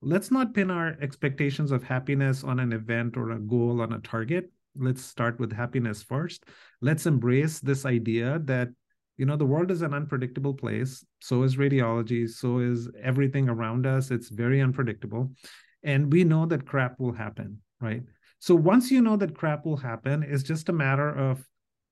let's not pin our expectations of happiness on an event or a goal on a target. Let's start with happiness first. Let's embrace this idea that you know the world is an unpredictable place. So is radiology. So is everything around us. It's very unpredictable. And we know that crap will happen right? So once you know that crap will happen it's just a matter of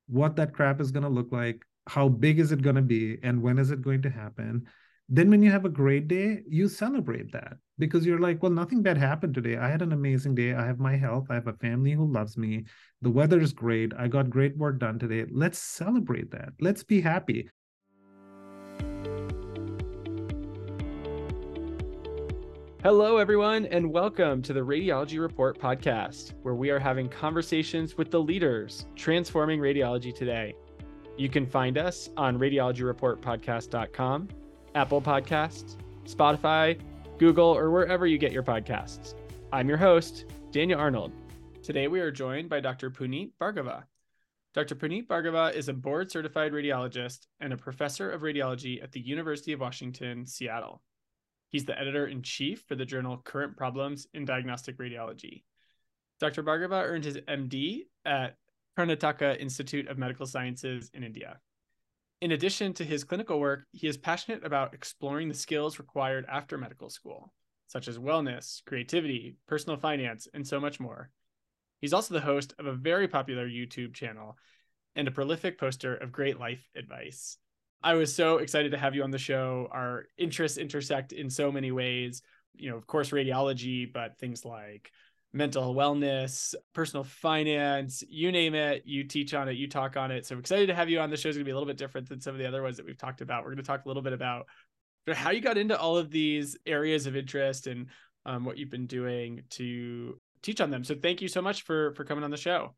what that crap is going to look like how big is it going to be and when is it going to happen then when you have a great day you celebrate that because you're like well nothing bad happened today. I had an amazing day. I have my health. I have a family who loves me. The weather is great. I got great work done today. Let's celebrate that. Let's be happy. Hello, everyone, and welcome to the Radiology Report podcast, where we are having conversations with the leaders transforming radiology today. You can find us on radiologyreportpodcast.com Apple Podcasts, Spotify, Google, or wherever you get your podcasts. I'm your host, Daniel Arnold. Today we are joined by Dr. Puneet Bhargava. Dr. Puneet Bhargava is a board certified radiologist and a professor of radiology at the University of Washington, Seattle. He's the editor in chief for the journal Current Problems in Diagnostic Radiology. Dr. Bhargava earned his MD at Karnataka Institute of Medical Sciences in India. In addition to his clinical work, he is passionate about exploring the skills required after medical school, such as wellness, creativity, personal finance, and so much more. He's also the host of a very popular YouTube channel and a prolific poster of great life advice. I was so excited to have you on the show. Our interests intersect in so many ways. You know, of course, radiology, but things like mental wellness, personal finance, you name it, you teach on it, you talk on it. So I'm excited to have you on. The show is going to be a little bit different than some of the other ones that we've talked about. We're going to talk a little bit about how you got into all of these areas of interest and um, what you've been doing to teach on them. So thank you so much for for coming on the show.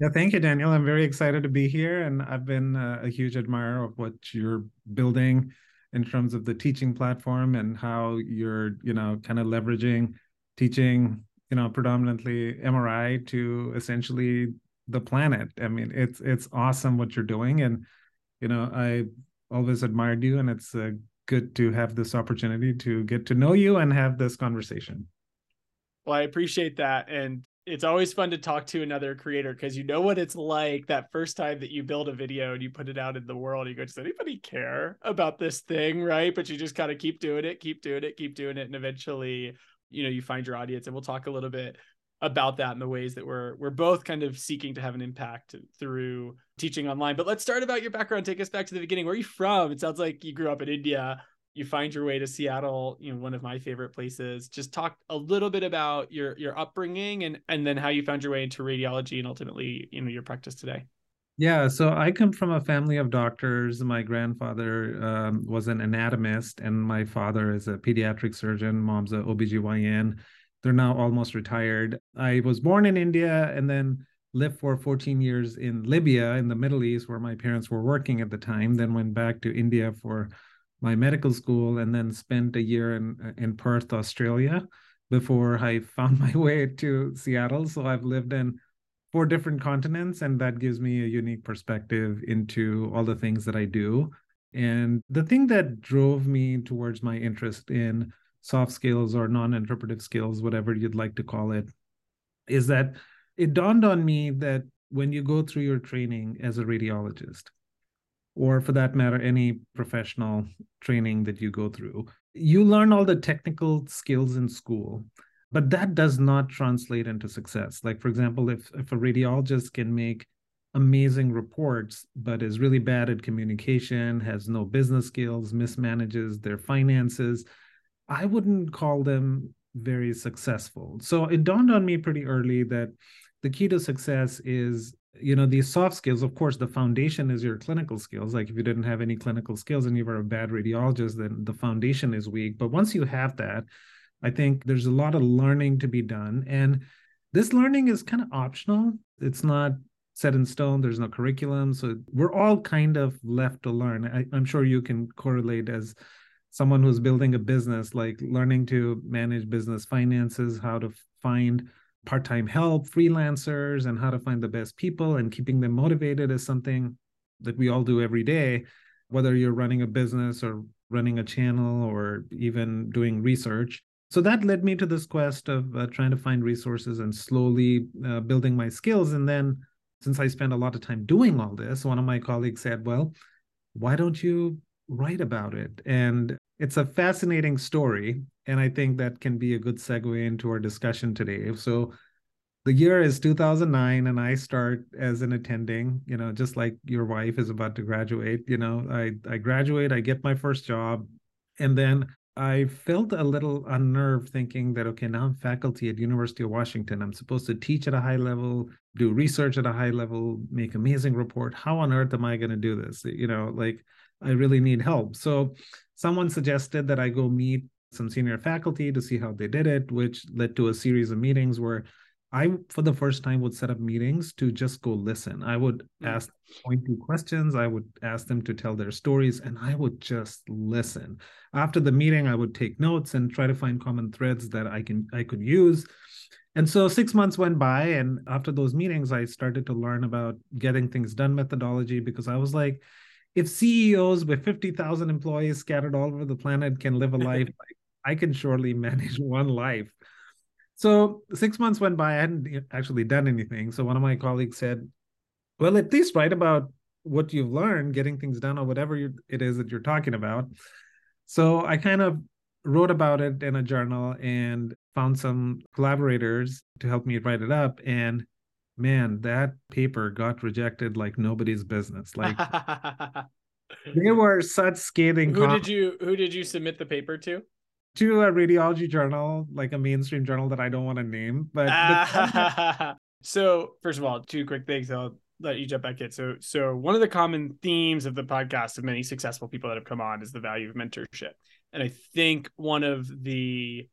Yeah, thank you, Daniel. I'm very excited to be here, and I've been uh, a huge admirer of what you're building in terms of the teaching platform and how you're, you know, kind of leveraging teaching you know predominantly mri to essentially the planet i mean it's it's awesome what you're doing and you know i always admired you and it's uh, good to have this opportunity to get to know you and have this conversation well i appreciate that and it's always fun to talk to another creator because you know what it's like that first time that you build a video and you put it out in the world. You go, does anybody care about this thing? Right. But you just kind of keep doing it, keep doing it, keep doing it. And eventually you know you find your audience and we'll talk a little bit about that and the ways that we're we're both kind of seeking to have an impact through teaching online. But let's start about your background. Take us back to the beginning. Where are you from? It sounds like you grew up in india. You find your way to seattle you know one of my favorite places. Just talk a little bit about your your upbringing and and then how you found your way into radiology and ultimately you know your practice today yeah, so I come from a family of doctors. My grandfather um, was an anatomist, and my father is a pediatric surgeon. Mom's a OBGYN. They're now almost retired. I was born in India and then lived for 14 years in Libya in the Middle East, where my parents were working at the time. Then went back to India for my medical school, and then spent a year in in Perth, Australia, before I found my way to Seattle. So I've lived in four different continents and that gives me a unique perspective into all the things that i do. And the thing that drove me towards my interest in soft skills or non-interpretive skills whatever you'd like to call it is that it dawned on me that when you go through your training as a radiologist or for that matter any professional training that you go through you learn all the technical skills in school but that does not translate into success. Like for example if if a radiologist can make amazing reports but is really bad at communication has no business skills mismanages their finances i wouldn't call them very successful. So it dawned on me pretty early that the key to success is you know these soft skills. Of course the foundation is your clinical skills. Like if you didn't have any clinical skills and you were a bad radiologist then the foundation is weak. But once you have that I think there's a lot of learning to be done. And this learning is kind of optional. It's not set in stone. There's no curriculum. So we're all kind of left to learn. I, am sure you can correlate as someone who's building a business, like learning to manage business finances, how to find part time help, freelancers, and how to find the best people and keeping them motivated is something that we all do every day, whether you're running a business or running a channel or even doing research so that led me to this quest of uh, trying to find resources and slowly uh, building my skills. And then since i spent a lot of time doing all this one of my colleagues said well why don't you write about it? And it's a fascinating story and i think that can be a good segue into our discussion today. So the year is 2009 and i start as an attending you know just like your wife is about to graduate you know. I i graduate i get my first job and then I felt a little unnerved thinking that, okay, now I'm faculty at University of Washington. I'm supposed to teach at a high level, do research at a high level, make amazing report. How on earth am I going to do this? You know, like I really need help. So someone suggested that I go meet some senior faculty to see how they did it, which led to a series of meetings where I, for the first time, would set up meetings to just go listen. I would mm. ask pointy questions. I would ask them to tell their stories, and I would just listen. After the meeting, I would take notes and try to find common threads that I can I could use. And so six months went by, and after those meetings, I started to learn about getting things done methodology because I was like, if CEOs with fifty thousand employees scattered all over the planet can live a life, like, I can surely manage one life. So six months went by. I hadn't actually done anything. So one of my colleagues said, "Well, at least write about what you've learned, getting things done, or whatever it is that you're talking about." So I kind of wrote about it in a journal and found some collaborators to help me write it up. And man, that paper got rejected like nobody's business. Like there were such scathing. Who did you who did you submit the paper to? To a radiology journal, like a mainstream journal that I don't want to name. But so, first of all, two quick things. I'll let you jump back in. So, so one of the common themes of the podcast of many successful people that have come on is the value of mentorship, and I think one of the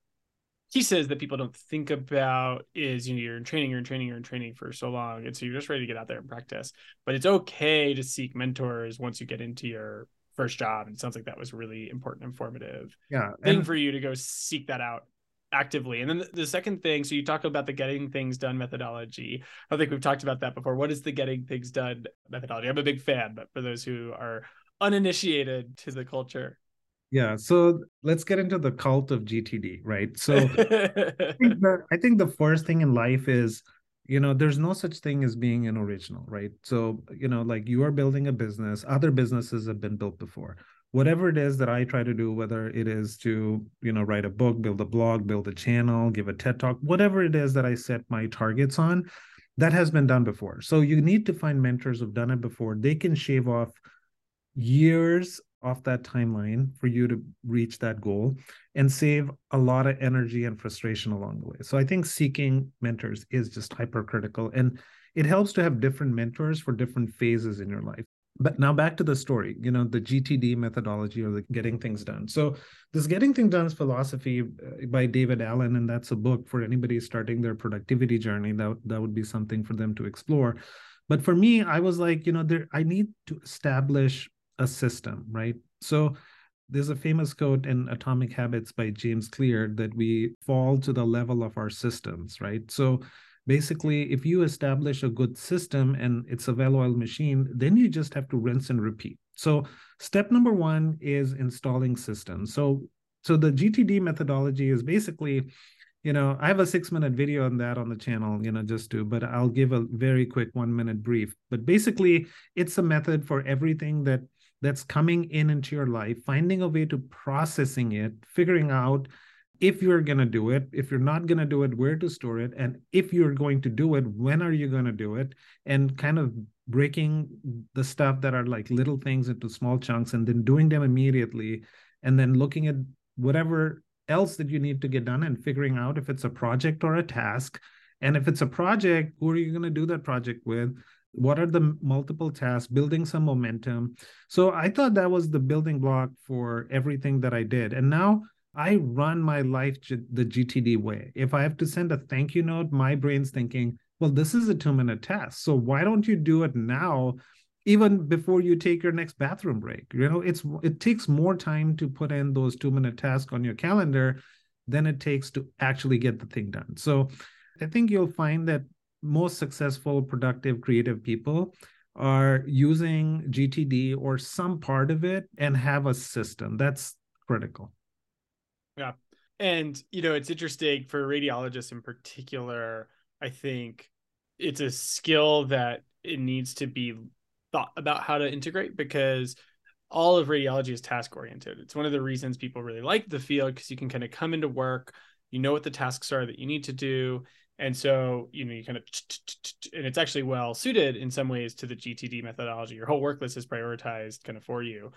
pieces that people don't think about is you know you're in training, you're in training, you're in training for so long, and so you're just ready to get out there and practice. But it's okay to seek mentors once you get into your first job. And it sounds like that was really important, informative yeah, thing and- for you to go seek that out actively. And then the, the, second thing, so you talk about the getting things done methodology. I think we've talked about that before. What is the getting things done methodology? I'm a big fan, but for those who are uninitiated to the culture. Yeah, so let's get into the cult of GTD, right? So I, think the, I think the first thing in life is you know there's no such thing as being an original right? So you know like you are building a business other businesses have been built before. Whatever it is that i try to do whether it is to you know write a book build a blog build a channel give a ted talk whatever it is that i set my targets on that has been done before. So you need to find mentors who've done it before. They can shave off years off that timeline for you to reach that goal and save a lot of energy and frustration along the way. So I think seeking mentors is just hypercritical and it helps to have different mentors for different phases in your life. But now back to the story, you know, the GTD methodology or the getting things done. So this getting things done philosophy uh, by David Allen, and that's a book for anybody starting their productivity journey. That, that would be something for them to explore. But for me, I was like, you know, there I need to establish a system, right? So there's a famous quote in Atomic Habits by James Clear that we fall to the level of our systems, right? So basically, if you establish a good system and it's a well-oiled machine, then you just have to rinse and repeat. So step number one is installing systems. So so the GTD methodology is basically you know i have a six minute video on that on the channel you know just to but i'll give a very quick one minute brief but basically it's a method for everything that that's coming in into your life, finding a way to processing it, figuring out if you're going to do it, if you're not going to do it, where to store it, and if you're going to do it, when are you going to do it, and kind of breaking the stuff that are like little things into small chunks and then doing them immediately, and then looking at whatever else that you need to get done and figuring out if it's a project or a task. And if it's a project, who are you going to do that project with? What are the multiple tasks building some momentum. So i thought that was the building block for everything that i did. And now i run my life the gtd way. If i have to send a thank you note my brain's thinking well this is a two minute task. So why don't you do it now even before you take your next bathroom break? You know it's it takes more time to put in those two minute tasks on your calendar than it takes to actually get the thing done. So i think you'll find that most successful, productive, creative people are using GTD or some part of it and have a system. That's critical. Yeah. And, you know, it's interesting for radiologists in particular. I think it's a skill that it needs to be thought about how to integrate because all of radiology is task oriented. It's one of the reasons people really like the field because you can kind of come into work, you know what the tasks are that you need to do. And so, you know, you kind of, and it's actually well suited in some ways to the GTD methodology. Your whole work list is prioritized kind of for you.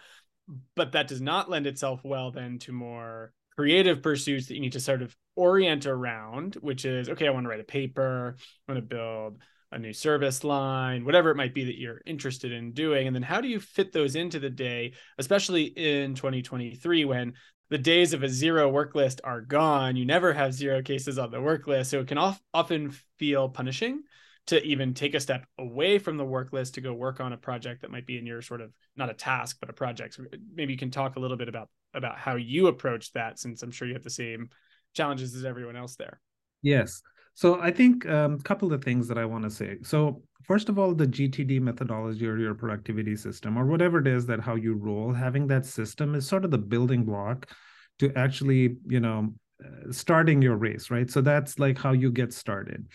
But that does not lend itself well then to more creative pursuits that you need to sort of orient around, which is okay, I want to write a paper, I want to build a new service line, whatever it might be that you're interested in doing. And then how do you fit those into the day, especially in 2023 when the days of a zero work list are gone? You never have zero cases on the work list. So it can often feel punishing to even take a step away from the work list to go work on a project that might be in your sort of not a task but a project so maybe you can talk a little bit about about how you approach that since i'm sure you have the same challenges as everyone else there yes so I think a um, couple of things that I want to say. So first of all, the GTD methodology or your productivity system or whatever it is that how you roll, having that system is sort of the building block to actually, you know, uh, starting your race, right? So that's like how you get started.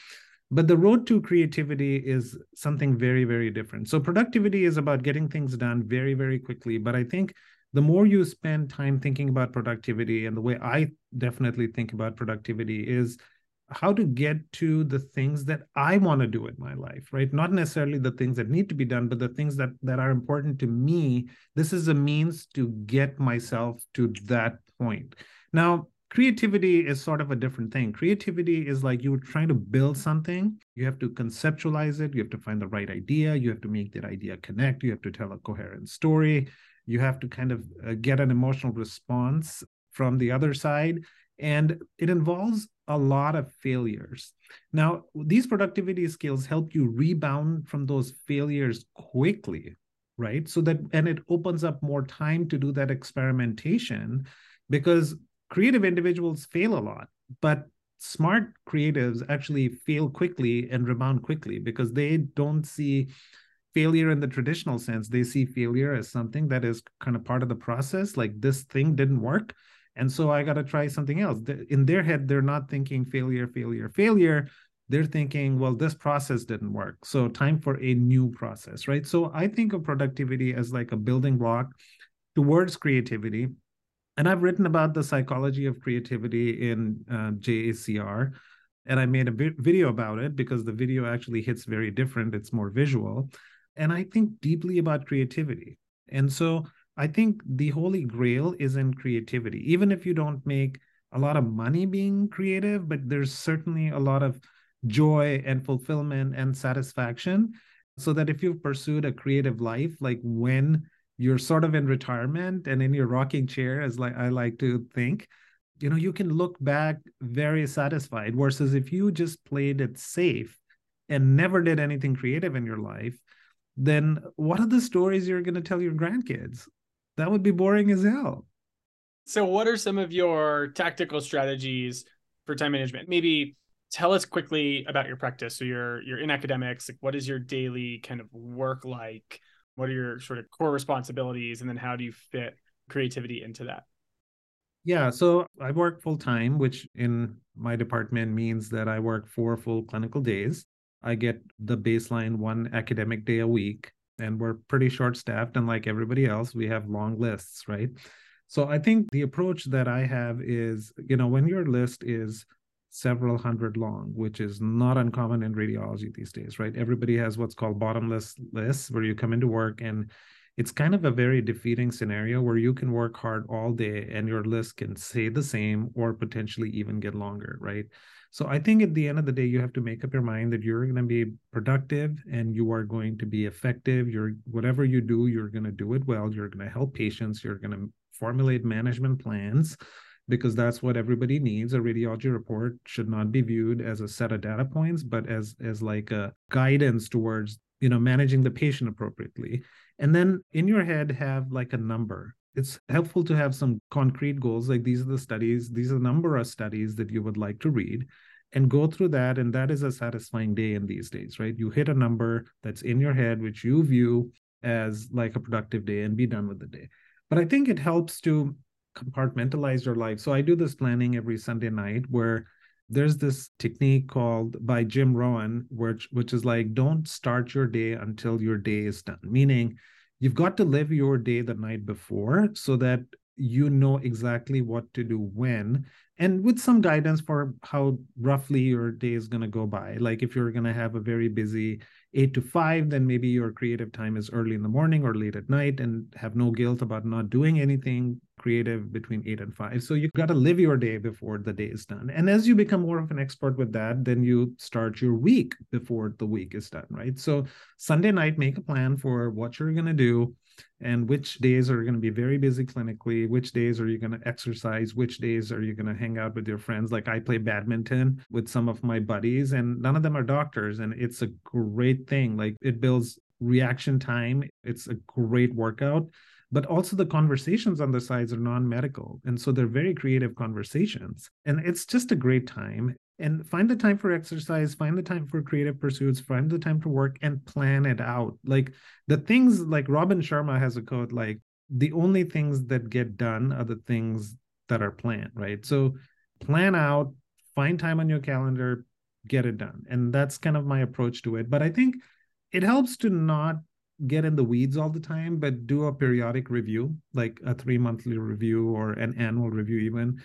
But the road to creativity is something very, very different. So productivity is about getting things done very, very quickly. But I think the more you spend time thinking about productivity and the way I definitely think about productivity is how to get to the things that I want to do in my life, right? Not necessarily the things that need to be done, but the things that that are important to me. This is a means to get myself to that point. Now, creativity is sort of a different thing. Creativity is like you're trying to build something. You have to conceptualize it. You have to find the right idea. You have to make that idea connect. You have to tell a coherent story. You have to kind of uh, get an emotional response from the other side and it involves a lot of failures. Now, these productivity skills help you rebound from those failures quickly, right? So that, and it opens up more time to do that experimentation because creative individuals fail a lot, but smart creatives actually fail quickly and rebound quickly because they don't see failure in the traditional sense. They see failure as something that is kind of part of the process, like this thing didn't work and so I got to try something else. In their head, they're not thinking failure, failure, failure. They're thinking, well, this process didn't work. So time for a new process, right? So I think of productivity as like a building block towards creativity. And I've written about the psychology of creativity in uh, JACR. And I made a vi- video about it because the video actually hits very different. It's more visual. And I think deeply about creativity. And so I think the holy grail is in creativity. Even if you don't make a lot of money being creative, but there's certainly a lot of joy and fulfillment and satisfaction. So that if you've pursued a creative life, like when you're sort of in retirement and in your rocking chair, as like I like to think, you know, you can look back very satisfied. Versus if you just played it safe and never did anything creative in your life, then what are the stories you're going to tell your grandkids? That would be boring as hell. So, what are some of your tactical strategies for time management? Maybe tell us quickly about your practice. So, you're you're in academics. Like, what is your daily kind of work like? What are your sort of core responsibilities, and then how do you fit creativity into that? Yeah, so I work full time, which in my department means that I work four full clinical days. I get the baseline one academic day a week and we're pretty short staffed and like everybody else we have long lists right? So i think the approach that i have is you know when your list is several hundred long which is not uncommon in radiology these days right? Everybody has what's called bottomless lists where you come into work and it's kind of a very defeating scenario where you can work hard all day and your list can stay the same or potentially even get longer right so I think at the end of the day, you have to make up your mind that you're going to be productive and you are going to be effective. You're whatever you do, you're going to do it well. You're going to help patients. You're going to formulate management plans because that's what everybody needs. A radiology report should not be viewed as a set of data points, but as as like a guidance towards you know managing the patient appropriately. And then in your head have like a number it's helpful to have some concrete goals like these are the studies these are the number of studies that you would like to read and go through that and that is a satisfying day in these days right you hit a number that's in your head which you view as like a productive day and be done with the day but i think it helps to compartmentalize your life. So I do this planning every Sunday night where there's this technique called by Jim Rohn, which which is like don't start your day until your day is done. Meaning you've got to live your day the night before so that you know exactly what to do when and with some guidance for how roughly your day is going to go by. Like if you're going to have a very busy 8 to 5 then maybe your creative time is early in the morning or late at night and have no guilt about not doing anything creative between 8 and 5 so you've got to live your day before the day is done. And as you become more of an expert with that then you start your week before the week is done right? So sunday night make a plan for what you're going to do and which days are going to be very busy clinically which days are you going to exercise which days are you going to hang out with your friends. Like i play badminton with some of my buddies and none of them are doctors and it's a great thing. Like it builds reaction time. It's a great workout but also the conversations on the sides are non-medical and so they're very creative conversations and it's just a great time. And find the time for exercise find the time for creative pursuits find the time to work and plan it out. Like the things like robin sharma has a quote like the only things that get done are the things that are planned right? So plan out find time on your calendar get it done and that's kind of my approach to it. But i think it helps to not get in the weeds all the time but do a periodic review like a three monthly review or an annual review even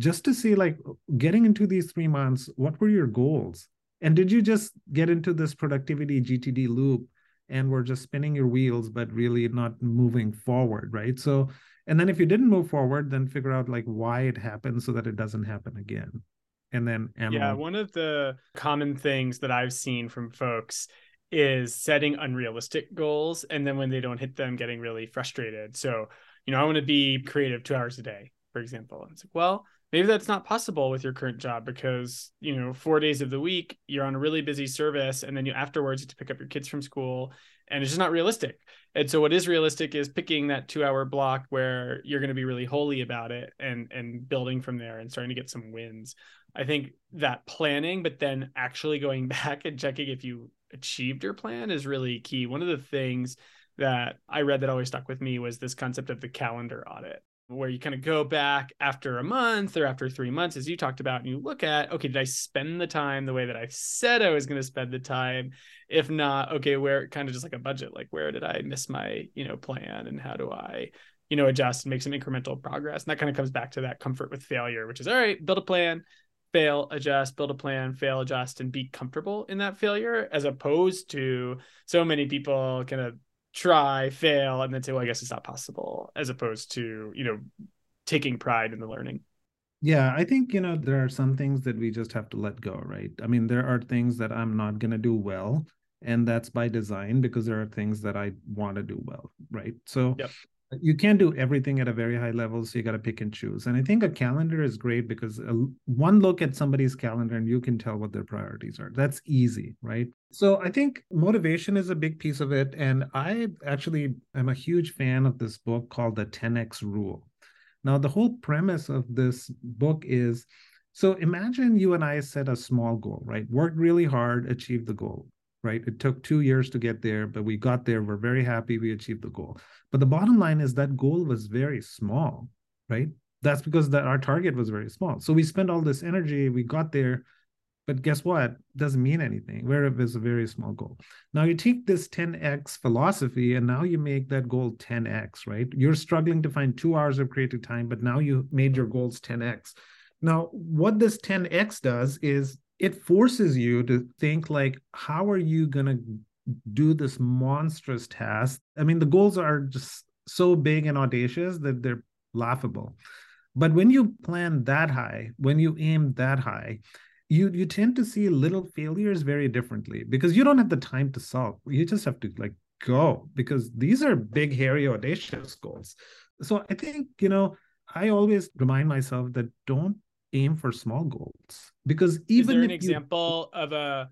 just to see like getting into these three months what were your goals? And did you just get into this productivity gtd loop and we're just spinning your wheels but really not moving forward right? So and then if you didn't move forward then figure out like why it happened so that it doesn't happen again. And then yeah one of the common things that i've seen from folks is setting unrealistic goals and then when they don't hit them getting really frustrated. So you know i want to be creative two hours a day for example. It's like well maybe that's not possible with your current job because you know four days of the week you're on a really busy service and then you afterwards have to pick up your kids from school and it's just not realistic. And so what is realistic is picking that two hour block where you're going to be really holy about it and and building from there and starting to get some wins. I think that planning but then actually going back and checking if you achieved your plan is really key one of the things that I read that always stuck with me was this concept of the calendar audit where you kind of go back after a month or after three months, as you talked about, and you look at, okay, did I spend the time the way that I said I was going to spend the time? If not, okay, where kind of just like a budget, like where did I miss my, you know, plan and how do I, you know, adjust and make some incremental progress? And that kind of comes back to that comfort with failure, which is all right, build a plan, fail, adjust, build a plan, fail, adjust, and be comfortable in that failure, as opposed to so many people kind of try, fail, and then say, well, I guess it's not possible, as opposed to, you know, taking pride in the learning. Yeah, I think, you know, there are some things that we just have to let go, right? I mean, there are things that I'm not going to do well. And that's by design because there are things that I want to do well, right? So yep you can't do everything at a very high level so you got to pick and choose. And i think a calendar is great because a, one look at somebody's calendar and you can tell what their priorities are. That's easy right? So i think motivation is a big piece of it and i actually am a huge fan of this book called the 10x rule. Now the whole premise of this book is so imagine you and i set a small goal right? Work really hard achieve the goal right? It took two years to get there, but we got there. We're very happy we achieved the goal. But the bottom line is that goal was very small, right? That's because that our target was very small. So we spent all this energy, we got there, but guess what? Doesn't mean anything. Where it was a very small goal. Now you take this 10x philosophy and now you make that goal 10x, right? You're struggling to find two hours of creative time, but now you made your goals 10x. Now, what this 10x does is it forces you to think like how are you going to do this monstrous task? I mean the goals are just so big and audacious that they're laughable. But when you plan that high when you aim that high you you tend to see little failures very differently because you don't have the time to solve. You just have to like go because these are big hairy audacious goals. So i think you know i always remind myself that don't aim for small goals. Because even is there an example you... of a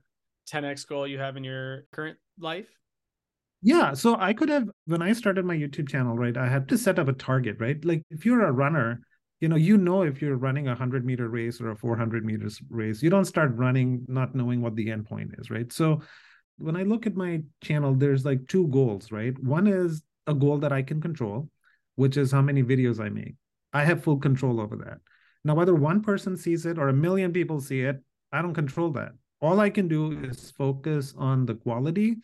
10x goal you have in your current life? Yeah so i could have when i started my youtube channel right i had to set up a target right? Like if you're a runner you know you know if you're running a 100 meter race or a 400 meters race you don't start running not knowing what the end point is right? So when i look at my channel there's like two goals right? One is a goal that i can control which is how many videos i make. I have full control over that. Now, whether one person sees it or a million people see it, I don't control that. All I can do is focus on the quality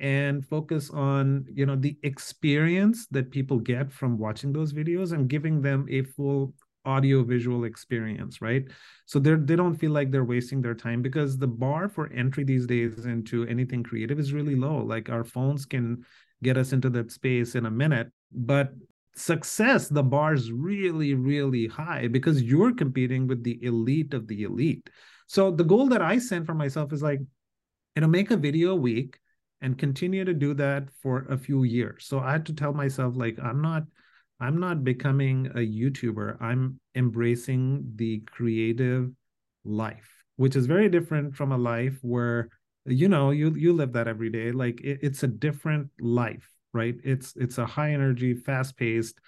and focus on you know the experience that people get from watching those videos and giving them a full audio visual experience right so they're they don't feel like they're wasting their time because the bar for entry these days into anything creative is really low like our phones can get us into that space in a minute but success the bar is really really high because you're competing with the elite of the elite. So the goal that i set for myself is like you know make a video a week and continue to do that for a few years. So i had to tell myself like i'm not i'm not becoming a youtuber. I'm embracing the creative life which is very different from a life where you know you you live that every day. Like it, it's a different life right? It's it's a high energy fast paced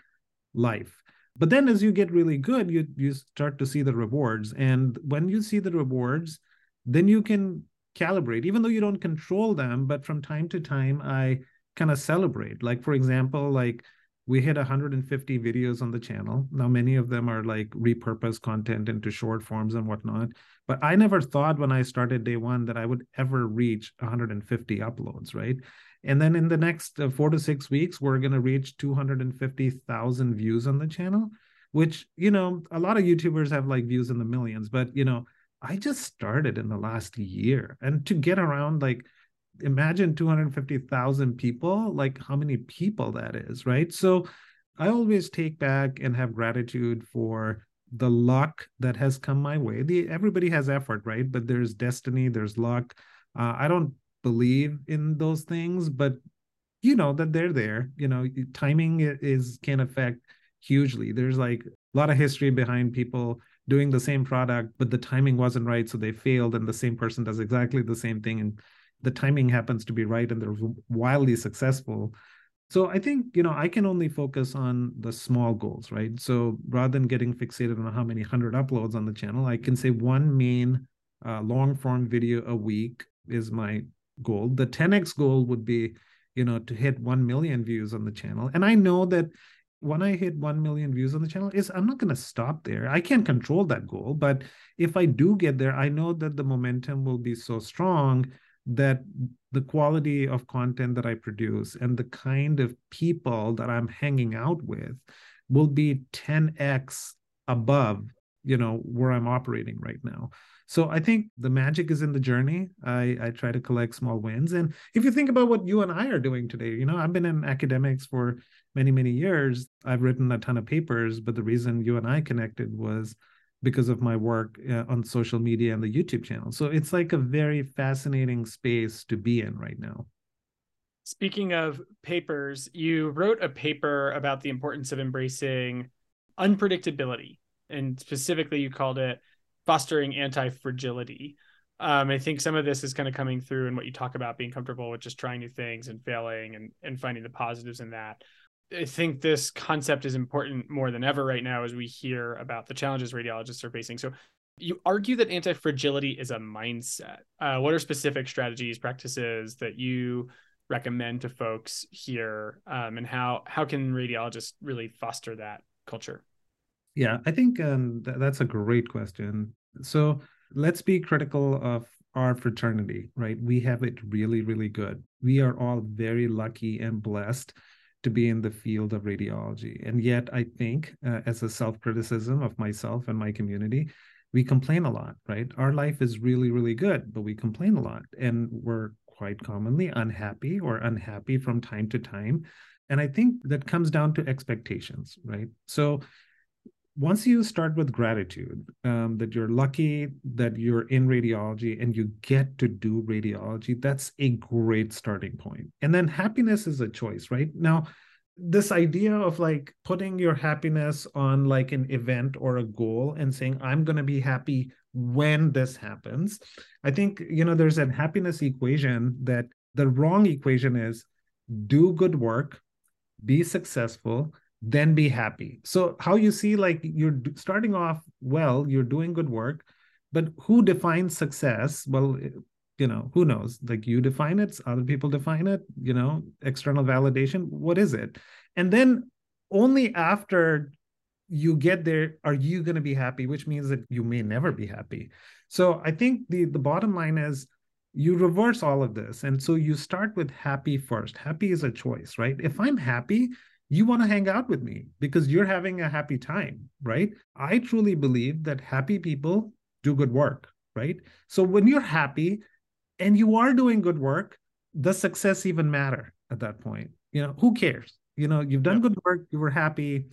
life. But then as you get really good you you start to see the rewards. And when you see the rewards then you can calibrate even though you don't control them but from time to time i kind of celebrate. Like for example like we hit 150 videos on the channel. Now many of them are like repurposed content into short forms and whatnot. But i never thought when i started day one that i would ever reach 150 uploads right and then in the next uh, four to six weeks we're going to reach 250000 views on the channel which you know a lot of youtubers have like views in the millions but you know I just started in the last year. And to get around, like, imagine 250,000 people, like, how many people that is, right? So I always take back and have gratitude for the luck that has come my way. The everybody has effort, right? But there's destiny, there's luck. Uh, I don't believe in those things, but you know that they're there. You know, timing is can affect hugely. There's like a lot of history behind people doing the same product, but the timing wasn't right, so they failed, and the same person does exactly the same thing, and the timing happens to be right, and they're wildly successful. So I think you know I can only focus on the small goals, right? So rather than getting fixated on how many hundred uploads on the channel, I can say one main uh, long form video a week is my goal. The 10x goal would be, you know, to hit 1 million views on the channel. And I know that when I hit 1 million views on the channel is I'm not going to stop there. I can't control that goal, but if I do get there, I know that the momentum will be so strong that the quality of content that I produce and the kind of people that I'm hanging out with will be 10x above, you know, where I'm operating right now. So I think the magic is in the journey. I, I try to collect small wins. And if you think about what you and I are doing today, you know, I've been in academics for many, many years. I've written a ton of papers, but the reason you and I connected was because of my work uh, on social media and the YouTube channel. So it's like a very fascinating space to be in right now. Speaking of papers, you wrote a paper about the importance of embracing unpredictability. And specifically, you called it fostering anti-fragility. Um, I think some of this is kind of coming through in what you talk about being comfortable with just trying new things and failing and, and finding the positives in that. I think this concept is important more than ever right now as we hear about the challenges radiologists are facing. So you argue that anti-fragility is a mindset. Uh, what are specific strategies, practices that you recommend to folks here, um, and how how can radiologists really foster that culture? Yeah, I think um, th- that's a great question. So let's be critical of our fraternity, right? We have it really, really good. We are all very lucky and blessed to be in the field of radiology. And yet, I think, uh, as a self criticism of myself and my community, we complain a lot, right? Our life is really, really good, but we complain a lot. And we're quite commonly unhappy or unhappy from time to time. And I think that comes down to expectations, right? So once you start with gratitude um, that you're lucky that you're in radiology and you get to do radiology that's a great starting point. And then happiness is a choice right? Now this idea of like putting your happiness on like an event or a goal and saying i'm going to be happy when this happens i think you know there's a happiness equation that the wrong equation is do good work be successful then be happy. So how you see like you're starting off well you're doing good work but who defines success? Well eh, you know who knows? Like you define it other people define it you know external validation what is it? And then only after you get there are you going to be happy which means that you may never be happy. So i think the the bottom line is you reverse all of this. And so you start with happy first. Happy is a choice right? If i'm happy you want to hang out with me because you're having a happy time right? I truly believe that happy people do good work right? So when you're happy and you are doing good work does success even matter at that point? You know who cares? You know you've done good work you were happy.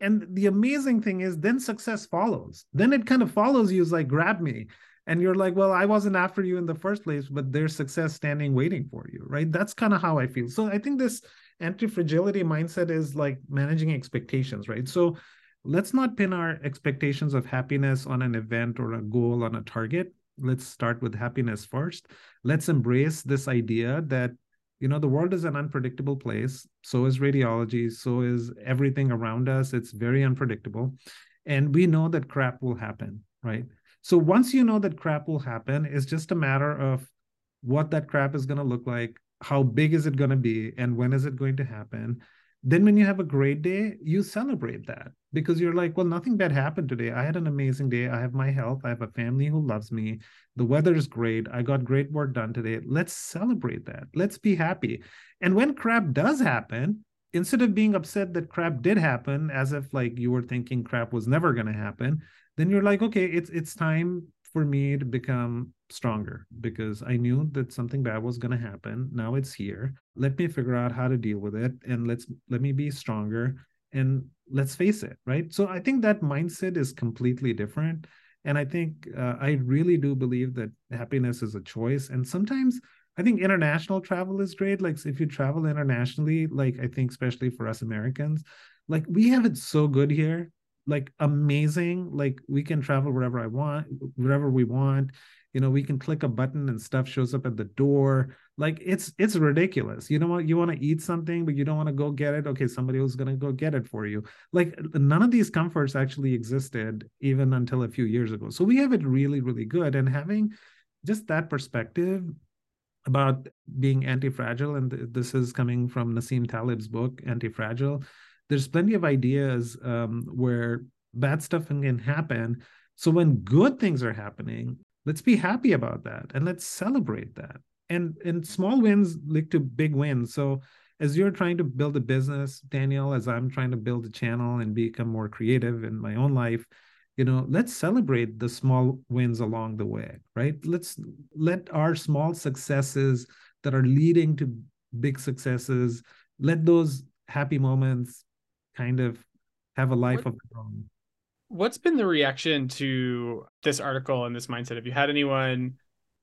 And the amazing thing is then success follows. Then it kind of follows you as like grab me. And you're like well i wasn't after you in the first place but there's success standing waiting for you right? That's kind of how i feel. So i think this anti-fragility mindset is like managing expectations right? So let's not pin our expectations of happiness on an event or a goal on a target. Let's start with happiness first. Let's embrace this idea that you know the world is an unpredictable place. So is radiology. So is everything around us. It's very unpredictable. And we know that crap will happen right? So once you know that crap will happen it's just a matter of what that crap is going to look like how big is it going to be and when is it going to happen then when you have a great day you celebrate that because you're like well nothing bad happened today. I had an amazing day. I have my health. I have a family who loves me. The weather is great. I got great work done today. Let's celebrate that. Let's be happy. And when crap does happen instead of being upset that crap did happen as if like you were thinking crap was never going to happen then you're like okay it's it's time for me to become stronger because I knew that something bad was going to happen. Now it's here. Let me figure out how to deal with it and let's let me be stronger and let's face it, right? So I think that mindset is completely different and I think uh, I really do believe that happiness is a choice and sometimes I think international travel is great like if you travel internationally like I think especially for us Americans like we have it so good here like amazing like we can travel wherever i want wherever we want. You know we can click a button and stuff shows up at the door. Like it's it's ridiculous. You know what? You want to eat something but you don't want to go get it? Okay somebody else going to go get it for you. Like none of these comforts actually existed even until a few years ago. So we have it really really good. And having just that perspective about being anti-fragile and this is coming from Nassim Taleb's book anti-fragile there's plenty of ideas um, where bad stuff can happen. So when good things are happening, let's be happy about that and let's celebrate that. And and small wins lead to big wins. So as you're trying to build a business, Daniel, as I'm trying to build a channel and become more creative in my own life, you know, let's celebrate the small wins along the way, right? Let's let our small successes that are leading to big successes, let those happy moments kind of have a life what, of their own. What's been the reaction to this article and this mindset? Have you had anyone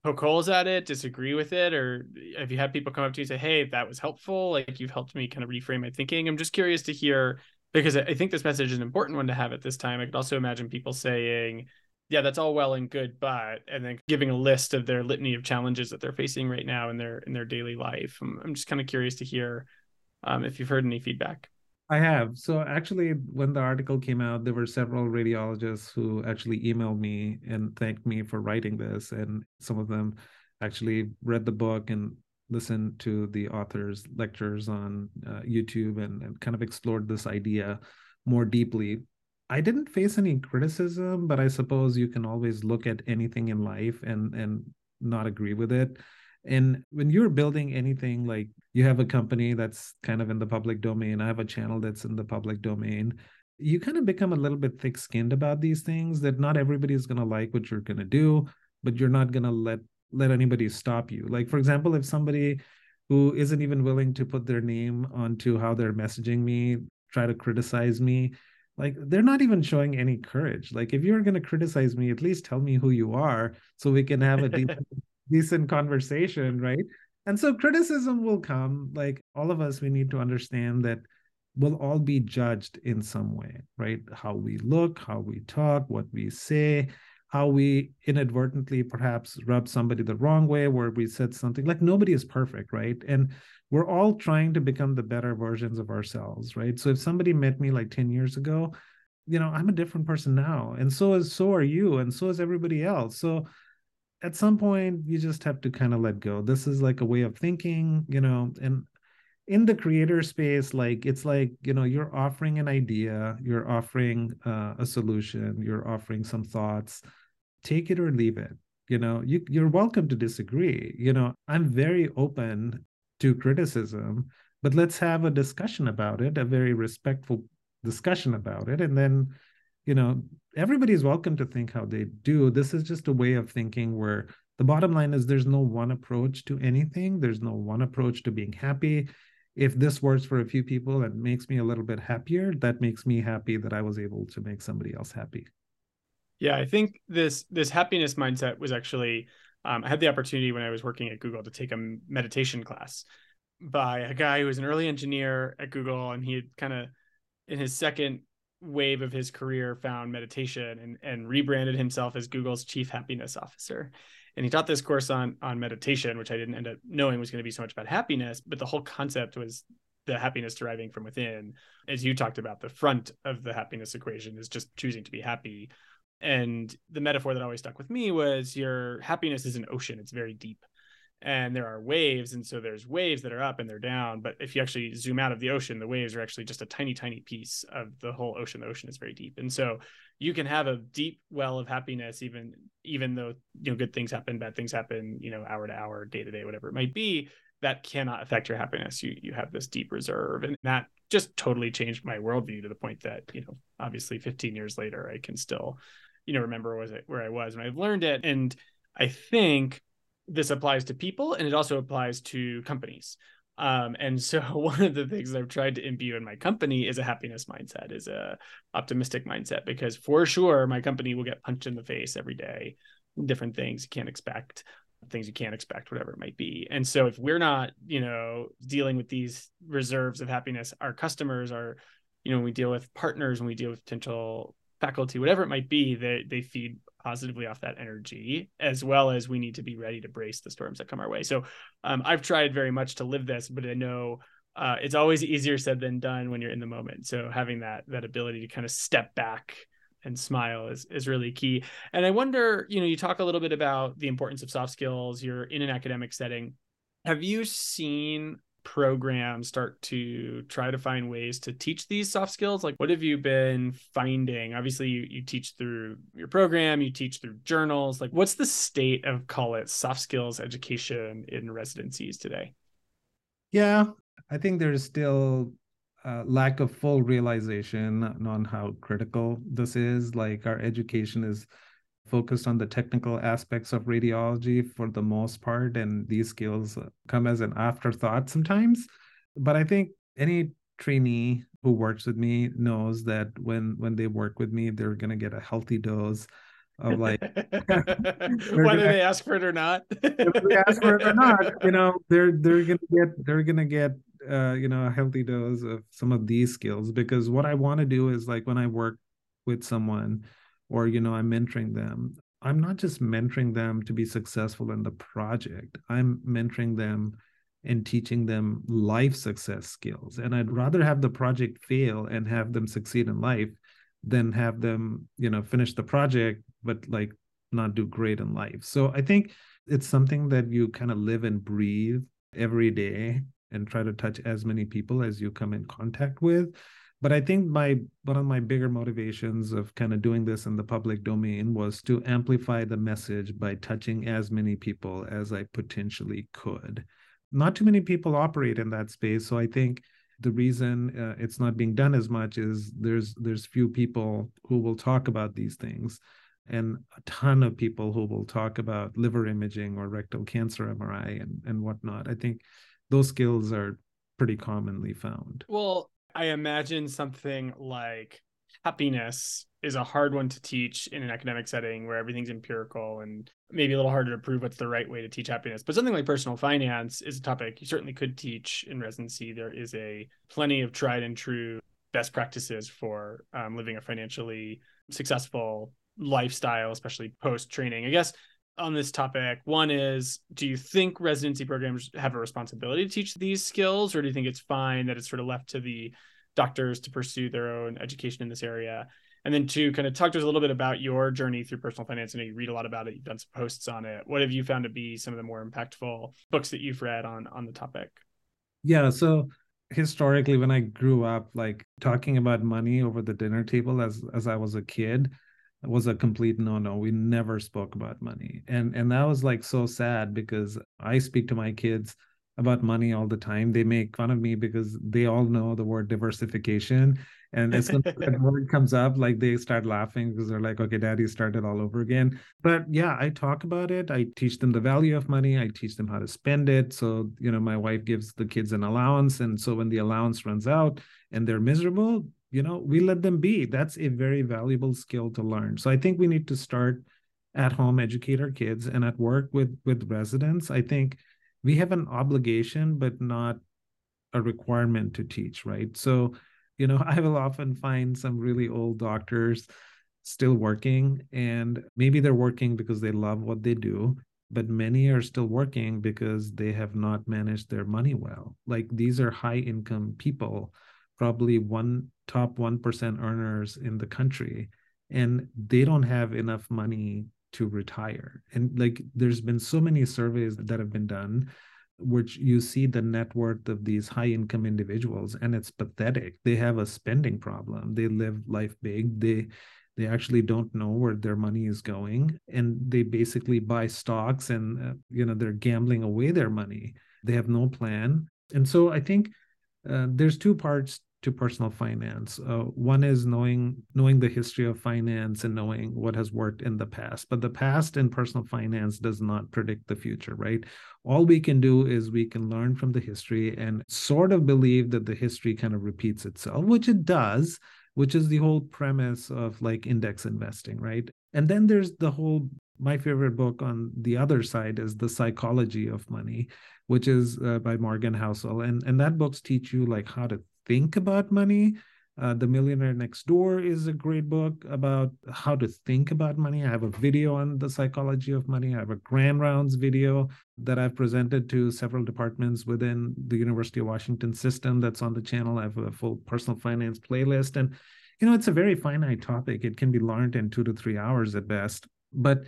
poke holes at it, disagree with it, or have you had people come up to you and say, "Hey, that was helpful. Like you've helped me kind of reframe my thinking." I'm just curious to hear because I think this message is an important one to have at this time. I could also imagine people saying, yeah, that's all well and good, but and then giving a list of their litany of challenges that they're facing right now in their in their daily life. I'm, I'm just kind of curious to hear um, if you've heard any feedback. I have. So actually, when the article came out, there were several radiologists who actually emailed me and thanked me for writing this. And some of them actually read the book and listened to the author's lectures on uh, YouTube and, and kind of explored this idea more deeply. I didn't face any criticism, but I suppose you can always look at anything in life and and not agree with it. And when you're building anything like you have a company that's kind of in the public domain, I have a channel that's in the public domain, you kind of become a little bit thick skinned about these things that not everybody is going to like what you're going to do, but you're not going to let let anybody stop you. Like for example, if somebody who isn't even willing to put their name onto how they're messaging me, try to criticize me, like they're not even showing any courage. Like if you're going to criticize me, at least tell me who you are so we can have a deep decent conversation, right? And so criticism will come. Like all of us, we need to understand that we'll all be judged in some way, right? How we look, how we talk, what we say, how we inadvertently perhaps rub somebody the wrong way, where we said something like nobody is perfect, right? And we're all trying to become the better versions of ourselves, right? So if somebody met me like 10 years ago, you know, I'm a different person now. And so is so are you, and so is everybody else. So at some point you just have to kind of let go. This is like a way of thinking you know and in the creator space like it's like you know you're offering an idea you're offering uh, a solution you're offering some thoughts. Take it or leave it you know? You, you're welcome to disagree you know? I'm very open to criticism but let's have a discussion about it a very respectful discussion about it and then you know everybody's welcome to think how they do. This is just a way of thinking where the bottom line is there's no one approach to anything. There's no one approach to being happy. If this works for a few people and makes me a little bit happier. That makes me happy that i was able to make somebody else happy. Yeah i think this this happiness mindset was actually um, i had the opportunity when i was working at google to take a meditation class by a guy who was an early engineer at google and he had kind of in his second wave of his career found meditation and, and rebranded himself as google's chief happiness officer. And he taught this course on on meditation which i didn't end up knowing was going to be so much about happiness but the whole concept was the happiness deriving from within. As you talked about the front of the happiness equation is just choosing to be happy. And the metaphor that always stuck with me was your happiness is an ocean. It's very deep and there are waves and so there's waves that are up and they're down but if you actually zoom out of the ocean the waves are actually just a tiny tiny piece of the whole ocean. The ocean is very deep and so you can have a deep well of happiness even even though you know good things happen bad things happen you know hour to hour day to day whatever it might be that cannot affect your happiness. You you have this deep reserve and that just totally changed my worldview to the point that you know obviously 15 years later i can still you know remember was it where i was when i've learned it. And i think this applies to people and it also applies to companies um, and so one of the things that I've tried to imbue in my company is a happiness mindset, is a optimistic mindset, because for sure my company will get punched in the face every day, different things you can't expect, things you can't expect, whatever it might be. And so if we're not, you know, dealing with these reserves of happiness, our customers are, you know, when we deal with partners, when we deal with potential faculty, whatever it might be, they they feed positively off that energy, as well as we need to be ready to brace the storms that come our way. So um, I've tried very much to live this, but I know uh, it's always easier said than done when you're in the moment. So having that that ability to kind of step back and smile is is really key. And I wonder, you know, you talk a little bit about the importance of soft skills. You're in an academic setting. Have you seen programs start to try to find ways to teach these soft skills? Like what have you been finding? Obviously you, you teach through your program you teach through journals. Like what's the state of call it soft skills education in residencies today? Yeah i think there's still a lack of full realization on how critical this is. Like our education is focused on the technical aspects of radiology for the most part, and these skills come as an afterthought sometimes. But I think any trainee who works with me knows that when when they work with me, they're gonna get a healthy dose of like whether they ask for it or not. they ask for it or not, you know, they're they're gonna get they're gonna get uh, you know a healthy dose of some of these skills because what I want to do is like when I work with someone or you know i'm mentoring them i'm not just mentoring them to be successful in the project i'm mentoring them and teaching them life success skills and i'd rather have the project fail and have them succeed in life than have them you know finish the project but like not do great in life. So i think it's something that you kind of live and breathe every day and try to touch as many people as you come in contact with but i think my one of my bigger motivations of kind of doing this in the public domain was to amplify the message by touching as many people as i potentially could. Not too many people operate in that space so i think the reason uh, it's not being done as much is there's there's few people who will talk about these things and a ton of people who will talk about liver imaging or rectal cancer mri and and whatnot. I think those skills are pretty commonly found. Well I imagine something like happiness is a hard one to teach in an academic setting where everything's empirical and maybe a little harder to prove what's the right way to teach happiness. But something like personal finance is a topic you certainly could teach in residency. There is a plenty of tried and true best practices for um, living a financially successful lifestyle, especially post training. I guess on this topic. One is do you think residency programs have a responsibility to teach these skills, or do you think it's fine that it's sort of left to the doctors to pursue their own education in this area? And then to kind of talk to us a little bit about your journey through personal finance. I know you read a lot about it, you've done some posts on it. What have you found to be some of the more impactful books that you've read on on the topic? Yeah. So historically, when I grew up, like talking about money over the dinner table as as I was a kid was a complete no-no. We never spoke about money. And and that was like so sad because I speak to my kids about money all the time. They make fun of me because they all know the word diversification. And as soon as that word comes up, like they start laughing because they're like, okay, daddy started all over again. But yeah, I talk about it. I teach them the value of money. I teach them how to spend it. So, you know, my wife gives the kids an allowance. And so when the allowance runs out and they're miserable, you know, we let them be. That's a very valuable skill to learn. So I think we need to start at home, educate our kids, and at work with with residents. I think we have an obligation, but not a requirement to teach, right? So, you know, I will often find some really old doctors still working, and maybe they're working because they love what they do, but many are still working because they have not managed their money well. Like these are high income people, probably one top 1% earners in the country, and they don't have enough money to retire. And like there's been so many surveys that have been done which you see the net worth of these high income individuals and it's pathetic. They have a spending problem. They live life big. They they actually don't know where their money is going and they basically buy stocks and uh, you know they're gambling away their money. They have no plan. And so i think uh, there's two parts to personal finance. Uh, one is knowing knowing the history of finance and knowing what has worked in the past. But the past in personal finance does not predict the future, right? All we can do is we can learn from the history and sort of believe that the history kind of repeats itself, which it does, which is the whole premise of like index investing, right? And then there's the whole my favorite book on the other side is the psychology of money which is uh, by morgan housel and and that books teach you like how to think about money. Uh, the Millionaire Next Door is a great book about how to think about money. I have a video on the psychology of money. I have a Grand Rounds video that I've presented to several departments within the University of Washington system that's on the channel. I have a full personal finance playlist. And, you know, it's a very finite topic. It can be learned in two to three hours at best. But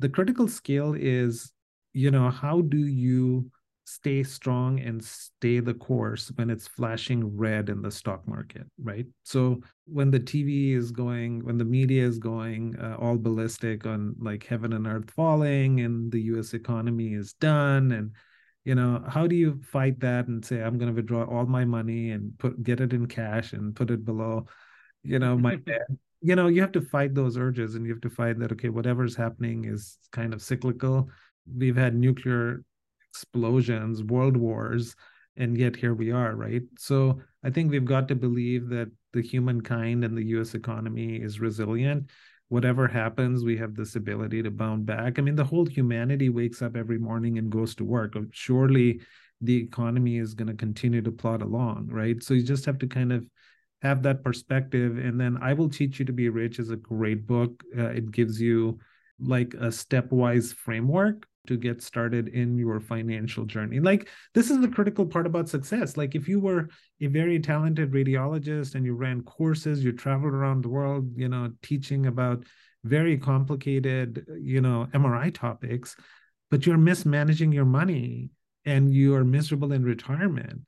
the critical skill is, you know, how do you stay strong and stay the course when it's flashing red in the stock market right? So when the tv is going when the media is going uh, all ballistic on like heaven and earth falling and the us economy is done and you know how do you fight that and say i'm going to withdraw all my money and put get it in cash and put it below you know my you know you have to fight those urges and you have to fight that okay whatever's happening is kind of cyclical. We've had nuclear explosions, world wars, and yet here we are, right? So I think we've got to believe that the humankind and the US economy is resilient. Whatever happens, we have this ability to bounce back. I mean, the whole humanity wakes up every morning and goes to work. Surely the economy is going to continue to plod along, right? So you just have to kind of have that perspective. And then I Will Teach You to Be Rich is a great book. Uh, it gives you like a stepwise framework to get started in your financial journey. Like this is the critical part about success. Like if you were a very talented radiologist and you ran courses, you traveled around the world, you know, teaching about very complicated, you know, MRI topics, but you're mismanaging your money and you are miserable in retirement.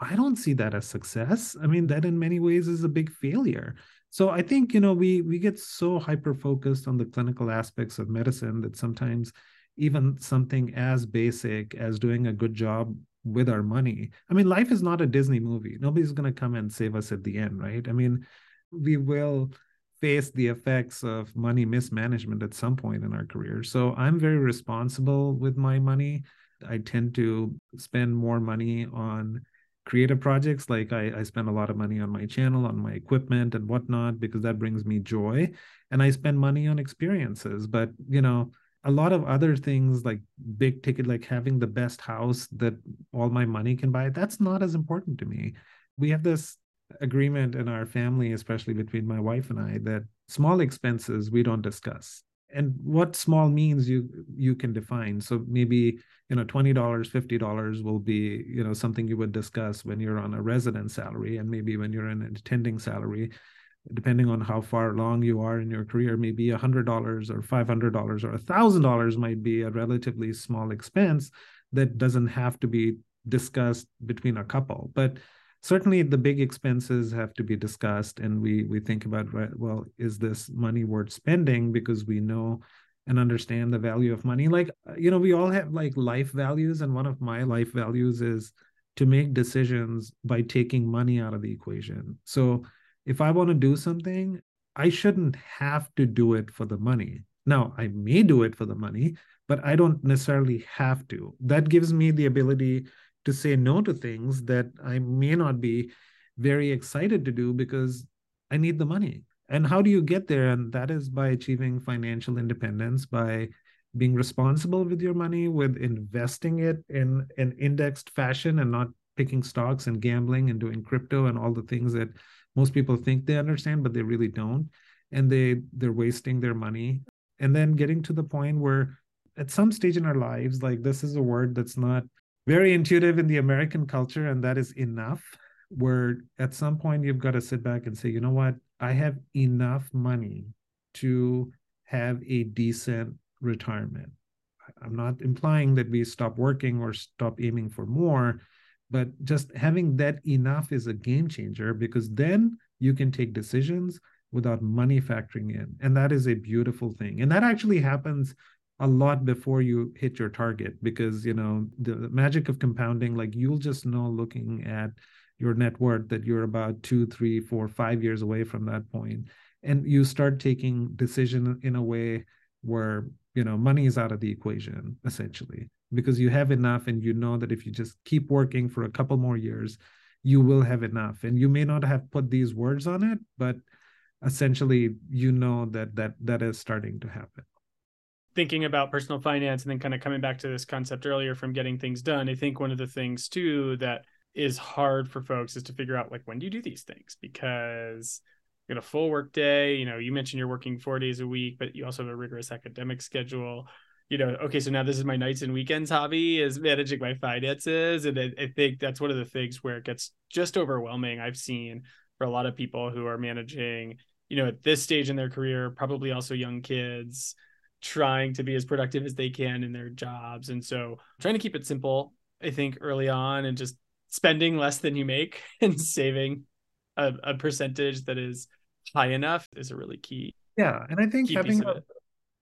I don't see that as success. I mean, that in many ways is a big failure. So I think, you know, we we get so hyper focused on the clinical aspects of medicine that sometimes even something as basic as doing a good job with our money. I mean, life is not a Disney movie. Nobody's going to come and save us at the end, right? I mean, we will face the effects of money mismanagement at some point in our career. So I'm very responsible with my money. I tend to spend more money on creative projects. Like I, I spend a lot of money on my channel, on my equipment and whatnot, because that brings me joy. And I spend money on experiences. But, you know, a lot of other things like big ticket like having the best house that all my money can buy that's not as important to me. We have this agreement in our family especially between my wife and i that small expenses we don't discuss. And what small means you you can define. So maybe you know $20 $50 will be you know something you would discuss when you're on a resident salary and maybe when you're in an attending salary depending on how far along you are in your career, maybe $100 or $500 or $1,000 might be a relatively small expense that doesn't have to be discussed between a couple. But certainly the big expenses have to be discussed and we we think about right well is this money worth spending? Because we know and understand the value of money. Like you know we all have like life values and one of my life values is to make decisions by taking money out of the equation. So if i want to do something i shouldn't have to do it for the money now i may do it for the money but i don't necessarily have to that gives me the ability to say no to things that I may not be very excited to do because I need the money. And how do you get there? And that is by achieving financial independence, by being responsible with your money, with investing it in an indexed fashion and not picking stocks and gambling and doing crypto and all the things that most people think they understand, but they really don't. And they they're wasting their money. And then getting to the point where at some stage in our lives, like this is a word that's not very intuitive in the American culture, and that is enough. Where at some point you've got to sit back and say, you know what, I have enough money to have a decent retirement. I'm not implying that we stop working or stop aiming for more, but just having that enough is a game changer because then you can take decisions without money factoring in. And that is a beautiful thing. And that actually happens a lot before you hit your target because you know the magic of compounding like you'll just know looking at your net worth that you're about two three four five years away from that point and you start taking decision in a way where you know money is out of the equation essentially because you have enough and you know that if you just keep working for a couple more years you will have enough and you may not have put these words on it but essentially you know that that that is starting to happen thinking about personal finance and then kind of coming back to this concept earlier from getting things done, I think one of the things too that is hard for folks is to figure out like when do you do these things because you got a full work day. You know, you mentioned you're working four days a week, but you also have a rigorous academic schedule. You know, okay, so now this is my nights and weekends hobby is managing my finances, and I, I think that's one of the things where it gets just overwhelming. I've seen for a lot of people who are managing, you know, at this stage in their career, probably also young kids trying to be as productive as they can in their jobs. And so trying to keep it simple, I think, early on and just spending less than you make and saving a, a percentage that is high enough is a really key. Yeah. And I think having, a,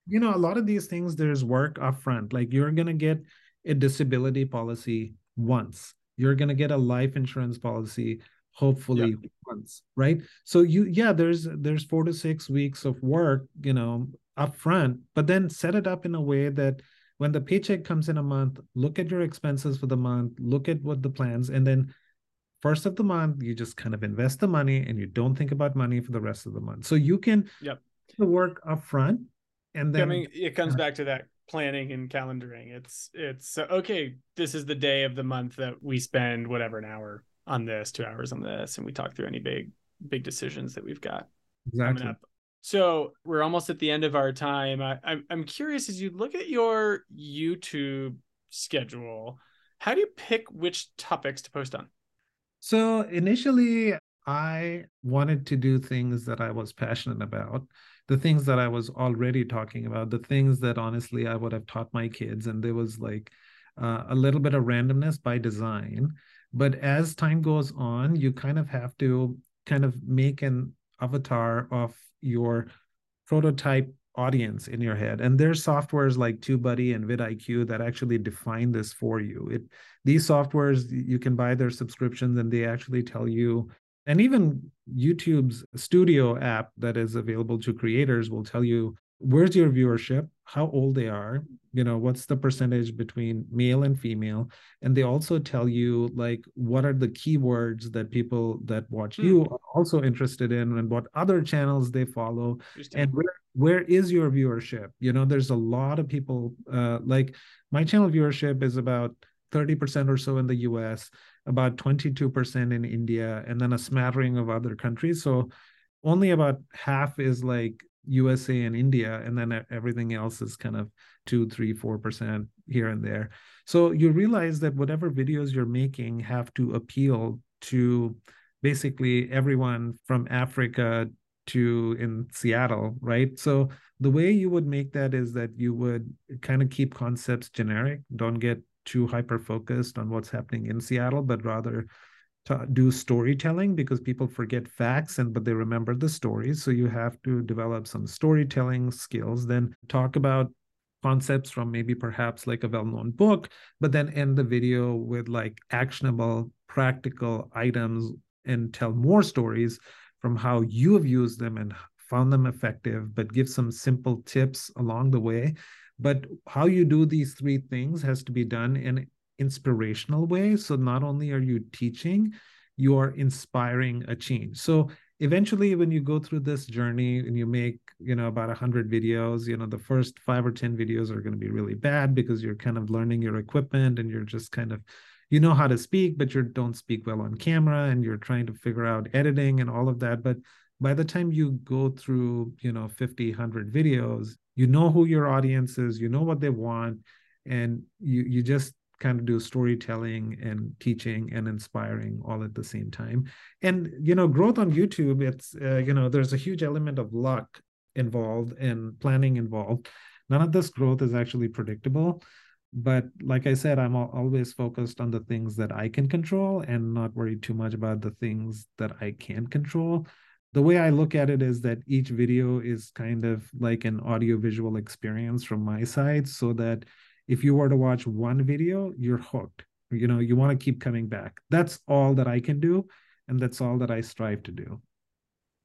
you know, a lot of these things, there's work up front Like you're going to get a disability policy once, you're going to get a life insurance policy hopefully yeah. once right so you yeah there's there's four to six weeks of work you know up front but then set it up in a way that when the paycheck comes in a month, look at your expenses for the month, look at what the plans, and then first of the month, you just kind of invest the money and you don't think about money for the rest of the month. So you can yep. the work upfront and then I mean, it comes uh, back to that planning and calendaring. It's it's okay, this is the day of the month that we spend whatever an hour on this, two hours on this, and we talk through any big big decisions that we've got exactly. coming up. So we're almost at the end of our time. I, I'm I'm curious as you look at your YouTube schedule, how do you pick which topics to post on? So initially, I wanted to do things that I was passionate about, the things that I was already talking about, the things that honestly I would have taught my kids, and there was like uh, a little bit of randomness by design. But as time goes on, you kind of have to kind of make an avatar of your prototype audience in your head and there's softwares like TubeBuddy and vidIQ that actually define this for you it these softwares you can buy their subscriptions and they actually tell you and even YouTube's studio app that is available to creators will tell you where's your viewership? How old they are? You know what's the percentage between male and female? And they also tell you like what are the keywords that people that watch you hmm. are also interested in and what other channels they follow and where where is your viewership? You know there's a lot of people uh, like my channel viewership is about 30% or so in the US about 22% in India and then a smattering of other countries so only about half is like USA and India, and then everything else is kind of two, three, four percent here and there. So you realize that whatever videos you're making have to appeal to basically everyone from Africa to in Seattle, right? So the way you would make that is that you would kind of keep concepts generic, don't get too hyper focused on what's happening in Seattle, but rather do storytelling because people forget facts and but they remember the stories. So you have to develop some storytelling skills. Then talk about concepts from maybe perhaps like a well-known book, but then end the video with like actionable, practical items and tell more stories from how you have used them and found them effective, but give some simple tips along the way. But how you do these three things has to be done in inspirational way. So not only are you teaching, you are inspiring a change. So eventually when you go through this journey and you make you know about 100 videos you know the first five or 10 videos are going to be really bad because you're kind of learning your equipment and you're just kind of you know how to speak but you don't speak well on camera and you're trying to figure out editing and all of that but by the time you go through you know 50 100 videos you know who your audience is you know what they want and you you just kind of do storytelling and teaching and inspiring all at the same time. And you know growth on youtube it's uh, you know there's a huge element of luck involved and planning involved. None of this growth is actually predictable but like i said i'm always focused on the things that i can control and not worry too much about the things that i can't control the way I look at it is that each video is kind of like an audiovisual experience from my side so that if you were to watch one video, you're hooked. You know, you want to keep coming back. That's all that I can do. And that's all that I strive to do.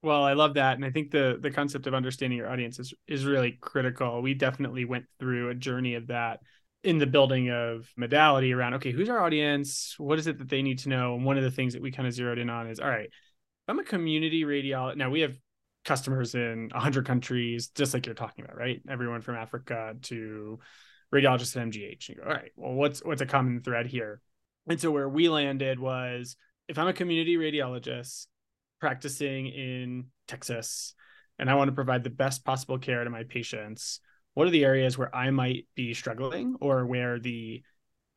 Well, I love that. And I think the the concept of understanding your audience is is really critical. We definitely went through a journey of that in the building of Medality around okay, who's our audience? What is it that they need to know? And one of the things that we kind of zeroed in on is all right, I'm a community radiologist. Now we have customers in 100 countries, just like you're talking about, right? Everyone from Africa to radiologists at MGH. You go, all right, well, what's what's a common thread here? And so where we landed was if I'm a community radiologist practicing in Texas and I want to provide the best possible care to my patients, what are the areas where I might be struggling or where the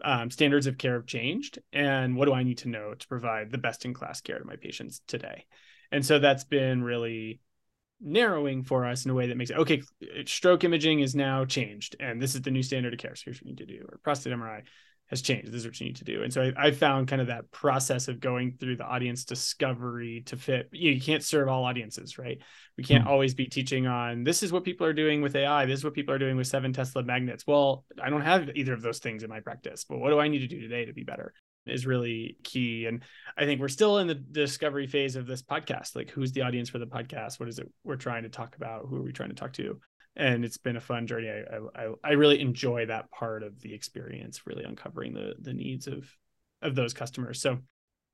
um, standards of care have changed and what do i need to know to provide the best in class care to my patients today? And so that's been really narrowing for us in a way that makes it okay stroke imaging is now changed and this is the new standard of care so here's what you need to do or prostate mri has changed. This is what you need to do. And so I, I, found kind of that process of going through the audience discovery to fit. You, know, you can't serve all audiences, right? We can't mm-hmm. always be teaching on this is what people are doing with AI. This is what people are doing with seven Tesla magnets. Well, I don't have either of those things in my practice, but what do I need to do today to be better? Is really key. And I think we're still in the discovery phase of this podcast. Like, who's the audience for the podcast? What is it we're trying to talk about? Who are we trying to talk to? And it's been a fun journey. I, I I really enjoy that part of the experience, really uncovering the the needs of of those customers. So,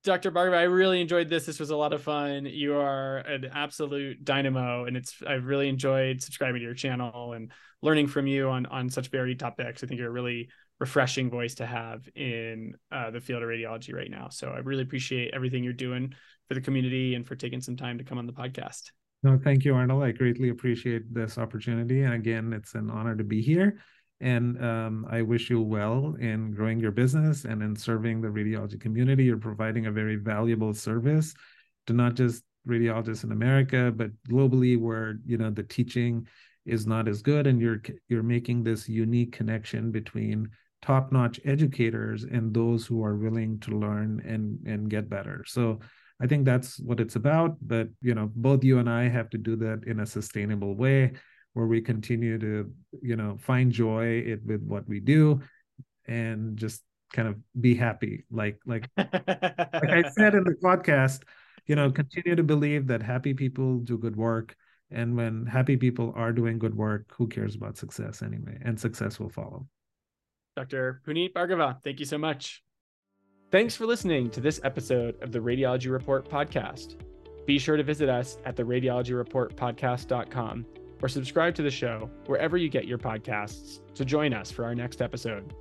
Dr. Bhargava, I really enjoyed this. This was a lot of fun. You are an absolute dynamo, and it's I've really enjoyed subscribing to your channel and learning from you on on such varied topics. I think you're a really refreshing voice to have in uh, the field of radiology right now. So I really appreciate everything you're doing for the community and for taking some time to come on the podcast. No, thank you, Arnold. I greatly appreciate this opportunity. And again, it's an honor to be here. And um, I wish you well in growing your business and in serving the radiology community. You're providing a very valuable service to not just radiologists in America, but globally, where you know the teaching is not as good, and you're you're making this unique connection between top-notch educators and those who are willing to learn and and get better. So I think that's what it's about. But you know, both you and I have to do that in a sustainable way, where we continue to you know find joy it with what we do, and just kind of be happy. Like like like I said in the podcast, you know, continue to believe that happy people do good work. And when happy people are doing good work, who cares about success anyway? And success will follow. Dr. Puneet Bhargava, thank you so much. Thanks for listening to this episode of the Radiology Report podcast. Be sure to visit us at the radiologyreportpodcast.com or subscribe to the show wherever you get your podcasts to join us for our next episode.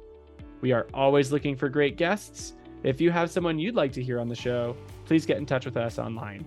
We are always looking for great guests. If you have someone you'd like to hear on the show, please get in touch with us online.